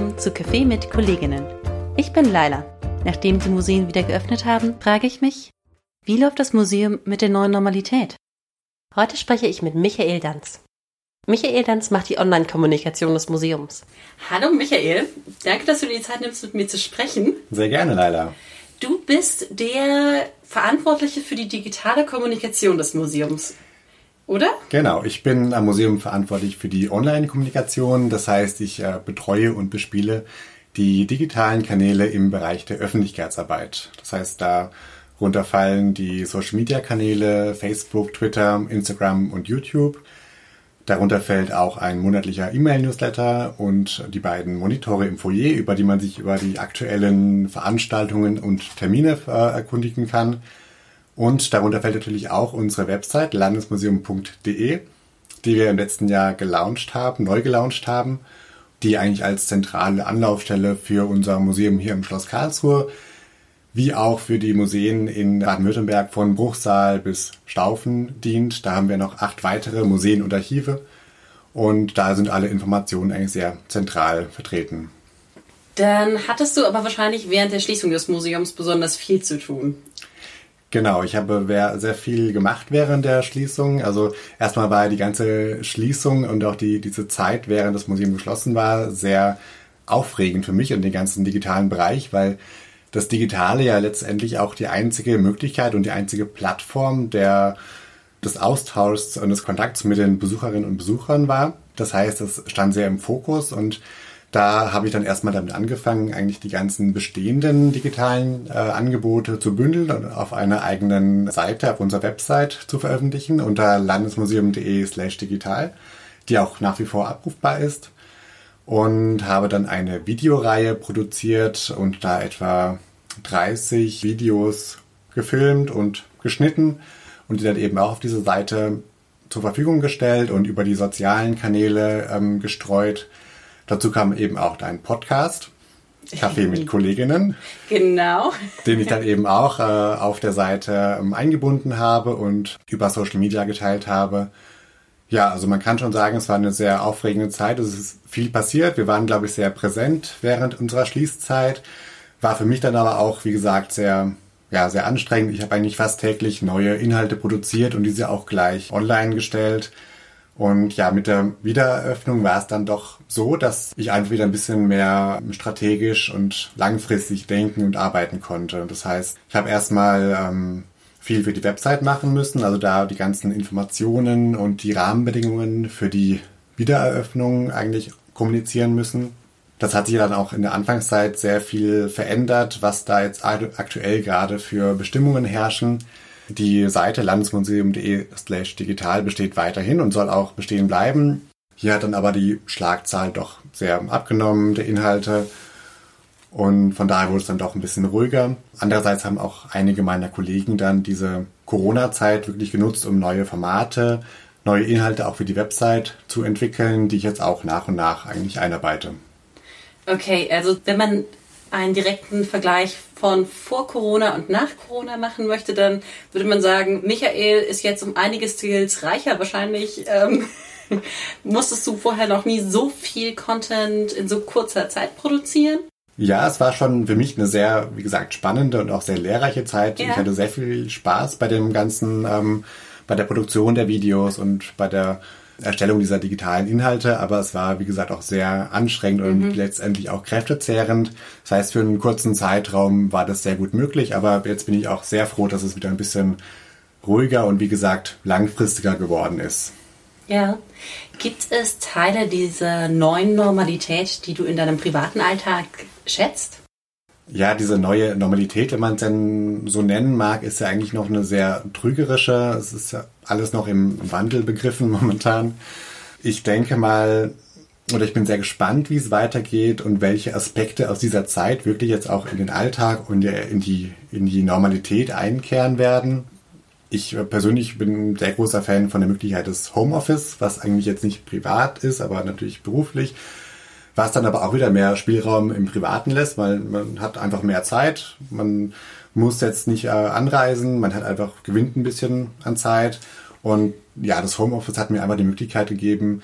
willkommen zu Café mit Kolleginnen. Ich bin Laila. Nachdem die Museen wieder geöffnet haben, frage ich mich, wie läuft das Museum mit der neuen Normalität? Heute spreche ich mit Michael Danz. Michael Danz macht die Online-Kommunikation des Museums. Hallo Michael, danke, dass du dir die Zeit nimmst, mit mir zu sprechen. Sehr gerne, Laila. Du bist der Verantwortliche für die digitale Kommunikation des Museums oder? Genau, ich bin am Museum verantwortlich für die Online-Kommunikation. Das heißt, ich äh, betreue und bespiele die digitalen Kanäle im Bereich der Öffentlichkeitsarbeit. Das heißt, darunter fallen die Social-Media-Kanäle Facebook, Twitter, Instagram und YouTube. Darunter fällt auch ein monatlicher E-Mail-Newsletter und die beiden Monitore im Foyer, über die man sich über die aktuellen Veranstaltungen und Termine äh, erkundigen kann. Und darunter fällt natürlich auch unsere Website landesmuseum.de, die wir im letzten Jahr gelauncht haben, neu gelauncht haben, die eigentlich als zentrale Anlaufstelle für unser Museum hier im Schloss Karlsruhe, wie auch für die Museen in Baden-Württemberg von Bruchsal bis Staufen dient. Da haben wir noch acht weitere Museen und Archive und da sind alle Informationen eigentlich sehr zentral vertreten. Dann hattest du aber wahrscheinlich während der Schließung des Museums besonders viel zu tun. Genau, ich habe sehr viel gemacht während der Schließung. Also erstmal war die ganze Schließung und auch die, diese Zeit, während das Museum geschlossen war, sehr aufregend für mich und den ganzen digitalen Bereich, weil das Digitale ja letztendlich auch die einzige Möglichkeit und die einzige Plattform der, des Austauschs und des Kontakts mit den Besucherinnen und Besuchern war. Das heißt, es stand sehr im Fokus und da habe ich dann erstmal damit angefangen, eigentlich die ganzen bestehenden digitalen äh, Angebote zu bündeln und auf einer eigenen Seite, auf unserer Website zu veröffentlichen unter landesmuseum.de slash digital, die auch nach wie vor abrufbar ist. Und habe dann eine Videoreihe produziert und da etwa 30 Videos gefilmt und geschnitten und die dann eben auch auf diese Seite zur Verfügung gestellt und über die sozialen Kanäle ähm, gestreut Dazu kam eben auch dein Podcast, Kaffee mit Kolleginnen. Genau. Den ich dann eben auch äh, auf der Seite ähm, eingebunden habe und über Social Media geteilt habe. Ja, also man kann schon sagen, es war eine sehr aufregende Zeit. Es ist viel passiert. Wir waren, glaube ich, sehr präsent während unserer Schließzeit. War für mich dann aber auch, wie gesagt, sehr, ja, sehr anstrengend. Ich habe eigentlich fast täglich neue Inhalte produziert und diese auch gleich online gestellt. Und ja, mit der Wiedereröffnung war es dann doch so, dass ich einfach wieder ein bisschen mehr strategisch und langfristig denken und arbeiten konnte. Das heißt, ich habe erstmal ähm, viel für die Website machen müssen, also da die ganzen Informationen und die Rahmenbedingungen für die Wiedereröffnung eigentlich kommunizieren müssen. Das hat sich dann auch in der Anfangszeit sehr viel verändert, was da jetzt aktuell gerade für Bestimmungen herrschen. Die Seite landesmuseum.de slash digital besteht weiterhin und soll auch bestehen bleiben. Hier hat dann aber die Schlagzahl doch sehr abgenommen, der Inhalte. Und von daher wurde es dann doch ein bisschen ruhiger. Andererseits haben auch einige meiner Kollegen dann diese Corona-Zeit wirklich genutzt, um neue Formate, neue Inhalte auch für die Website zu entwickeln, die ich jetzt auch nach und nach eigentlich einarbeite. Okay, also wenn man einen direkten Vergleich von vor Corona und nach Corona machen möchte, dann würde man sagen, Michael ist jetzt um einiges Skills reicher. Wahrscheinlich ähm, musstest du vorher noch nie so viel Content in so kurzer Zeit produzieren. Ja, es war schon für mich eine sehr, wie gesagt, spannende und auch sehr lehrreiche Zeit. Ja. Ich hatte sehr viel Spaß bei dem ganzen, ähm, bei der Produktion der Videos und bei der Erstellung dieser digitalen Inhalte, aber es war, wie gesagt, auch sehr anstrengend und mhm. letztendlich auch kräftezehrend. Das heißt, für einen kurzen Zeitraum war das sehr gut möglich, aber jetzt bin ich auch sehr froh, dass es wieder ein bisschen ruhiger und wie gesagt langfristiger geworden ist. Ja. Gibt es Teile dieser neuen Normalität, die du in deinem privaten Alltag schätzt? Ja, diese neue Normalität, wenn man es denn so nennen mag, ist ja eigentlich noch eine sehr trügerische. Es ist ja alles noch im Wandel begriffen momentan. Ich denke mal, oder ich bin sehr gespannt, wie es weitergeht und welche Aspekte aus dieser Zeit wirklich jetzt auch in den Alltag und in die, in die Normalität einkehren werden. Ich persönlich bin ein sehr großer Fan von der Möglichkeit des Homeoffice, was eigentlich jetzt nicht privat ist, aber natürlich beruflich was dann aber auch wieder mehr Spielraum im Privaten lässt, weil man hat einfach mehr Zeit, man muss jetzt nicht äh, anreisen, man hat einfach gewinnt ein bisschen an Zeit und ja, das Homeoffice hat mir einfach die Möglichkeit gegeben,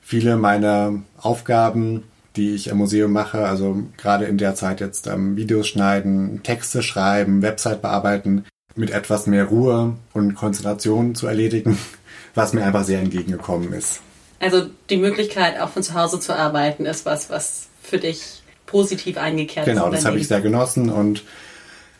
viele meiner Aufgaben die ich im Museum mache. Also gerade in der Zeit jetzt ähm, Videos schneiden, Texte schreiben, Website bearbeiten, mit etwas mehr Ruhe und Konzentration zu erledigen, was mir einfach sehr entgegengekommen ist. Also die Möglichkeit, auch von zu Hause zu arbeiten, ist was, was für dich positiv eingekehrt genau, ist. Genau, das habe ich sehr genossen und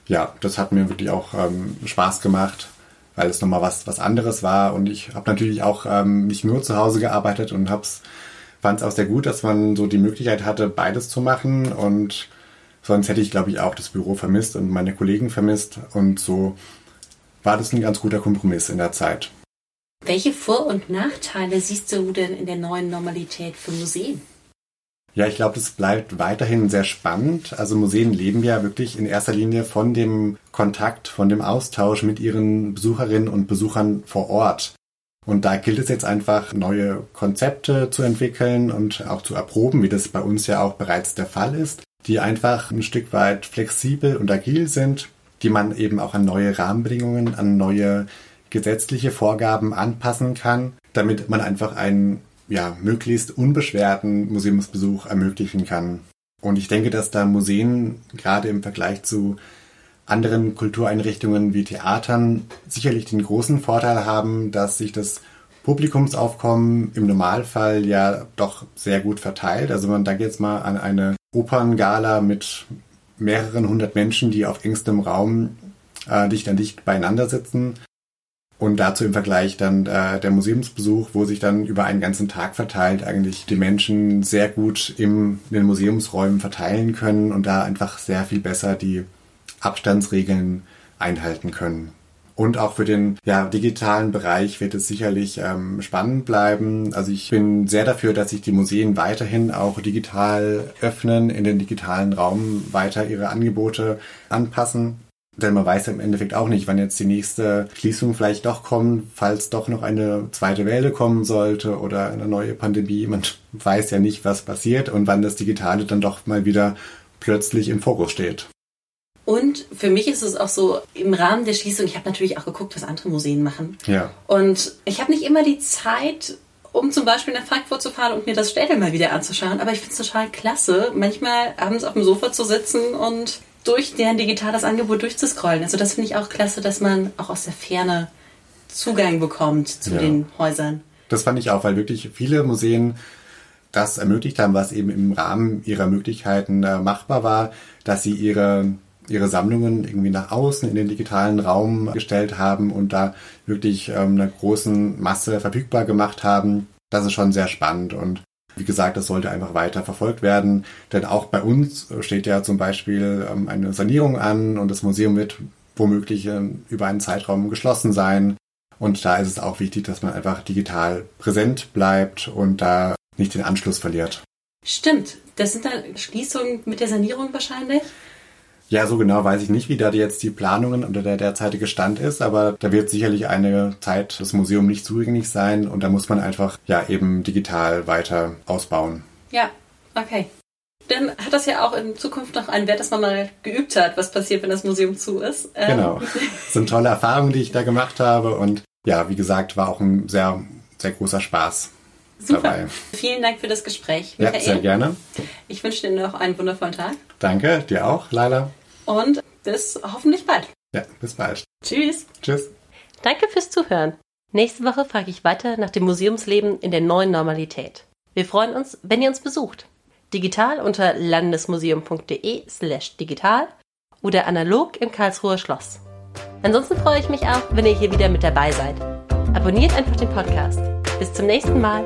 ja, das hat mir wirklich auch ähm, Spaß gemacht, weil es nochmal was, was anderes war. Und ich habe natürlich auch ähm, nicht nur zu Hause gearbeitet und fand es auch sehr gut, dass man so die Möglichkeit hatte, beides zu machen. Und sonst hätte ich, glaube ich, auch das Büro vermisst und meine Kollegen vermisst. Und so war das ein ganz guter Kompromiss in der Zeit. Welche Vor- und Nachteile siehst du denn in der neuen Normalität für Museen? Ja, ich glaube, das bleibt weiterhin sehr spannend. Also Museen leben ja wirklich in erster Linie von dem Kontakt, von dem Austausch mit ihren Besucherinnen und Besuchern vor Ort. Und da gilt es jetzt einfach, neue Konzepte zu entwickeln und auch zu erproben, wie das bei uns ja auch bereits der Fall ist, die einfach ein Stück weit flexibel und agil sind, die man eben auch an neue Rahmenbedingungen, an neue gesetzliche Vorgaben anpassen kann, damit man einfach einen ja, möglichst unbeschwerten Museumsbesuch ermöglichen kann. Und ich denke, dass da Museen gerade im Vergleich zu anderen Kultureinrichtungen wie Theatern sicherlich den großen Vorteil haben, dass sich das Publikumsaufkommen im Normalfall ja doch sehr gut verteilt. Also man denkt jetzt mal an eine Operngala mit mehreren hundert Menschen, die auf engstem Raum äh, dicht an dicht beieinander sitzen. Und dazu im Vergleich dann äh, der Museumsbesuch, wo sich dann über einen ganzen Tag verteilt eigentlich die Menschen sehr gut im, in den Museumsräumen verteilen können und da einfach sehr viel besser die Abstandsregeln einhalten können. Und auch für den ja, digitalen Bereich wird es sicherlich ähm, spannend bleiben. Also ich bin sehr dafür, dass sich die Museen weiterhin auch digital öffnen, in den digitalen Raum weiter ihre Angebote anpassen. Denn man weiß ja im Endeffekt auch nicht, wann jetzt die nächste Schließung vielleicht doch kommt, falls doch noch eine zweite Welle kommen sollte oder eine neue Pandemie. Man weiß ja nicht, was passiert und wann das Digitale dann doch mal wieder plötzlich im Fokus steht. Und für mich ist es auch so, im Rahmen der Schließung, ich habe natürlich auch geguckt, was andere Museen machen. Ja. Und ich habe nicht immer die Zeit, um zum Beispiel nach Frankfurt zu fahren und mir das Städte mal wieder anzuschauen. Aber ich finde es total klasse, manchmal abends auf dem Sofa zu sitzen und durch deren digitales Angebot durchzuscrollen. Also das finde ich auch klasse, dass man auch aus der Ferne Zugang bekommt zu ja. den Häusern. Das fand ich auch, weil wirklich viele Museen das ermöglicht haben, was eben im Rahmen ihrer Möglichkeiten äh, machbar war, dass sie ihre ihre Sammlungen irgendwie nach außen in den digitalen Raum gestellt haben und da wirklich ähm, einer großen Masse verfügbar gemacht haben. Das ist schon sehr spannend und wie gesagt, das sollte einfach weiter verfolgt werden, denn auch bei uns steht ja zum Beispiel ähm, eine Sanierung an und das Museum wird womöglich ähm, über einen Zeitraum geschlossen sein. Und da ist es auch wichtig, dass man einfach digital präsent bleibt und da nicht den Anschluss verliert. Stimmt. Das sind dann Schließungen mit der Sanierung wahrscheinlich? Ja, so genau weiß ich nicht, wie da jetzt die Planungen oder der derzeitige Stand ist, aber da wird sicherlich eine Zeit das Museum nicht zugänglich sein und da muss man einfach ja eben digital weiter ausbauen. Ja, okay. Dann hat das ja auch in Zukunft noch einen Wert, dass man mal geübt hat, was passiert, wenn das Museum zu ist. Ähm genau. Das sind tolle Erfahrungen, die ich da gemacht habe und ja, wie gesagt, war auch ein sehr, sehr großer Spaß. Super. Dabei. Vielen Dank für das Gespräch. Michael. Ja, sehr gerne. Ich wünsche dir noch einen wundervollen Tag. Danke, dir auch, Leila. Und bis hoffentlich bald. Ja, bis bald. Tschüss. Tschüss. Danke fürs Zuhören. Nächste Woche frage ich weiter nach dem Museumsleben in der neuen Normalität. Wir freuen uns, wenn ihr uns besucht. Digital unter landesmuseum.de slash digital oder analog im Karlsruher Schloss. Ansonsten freue ich mich auch, wenn ihr hier wieder mit dabei seid. Abonniert einfach den Podcast. Bis zum nächsten Mal.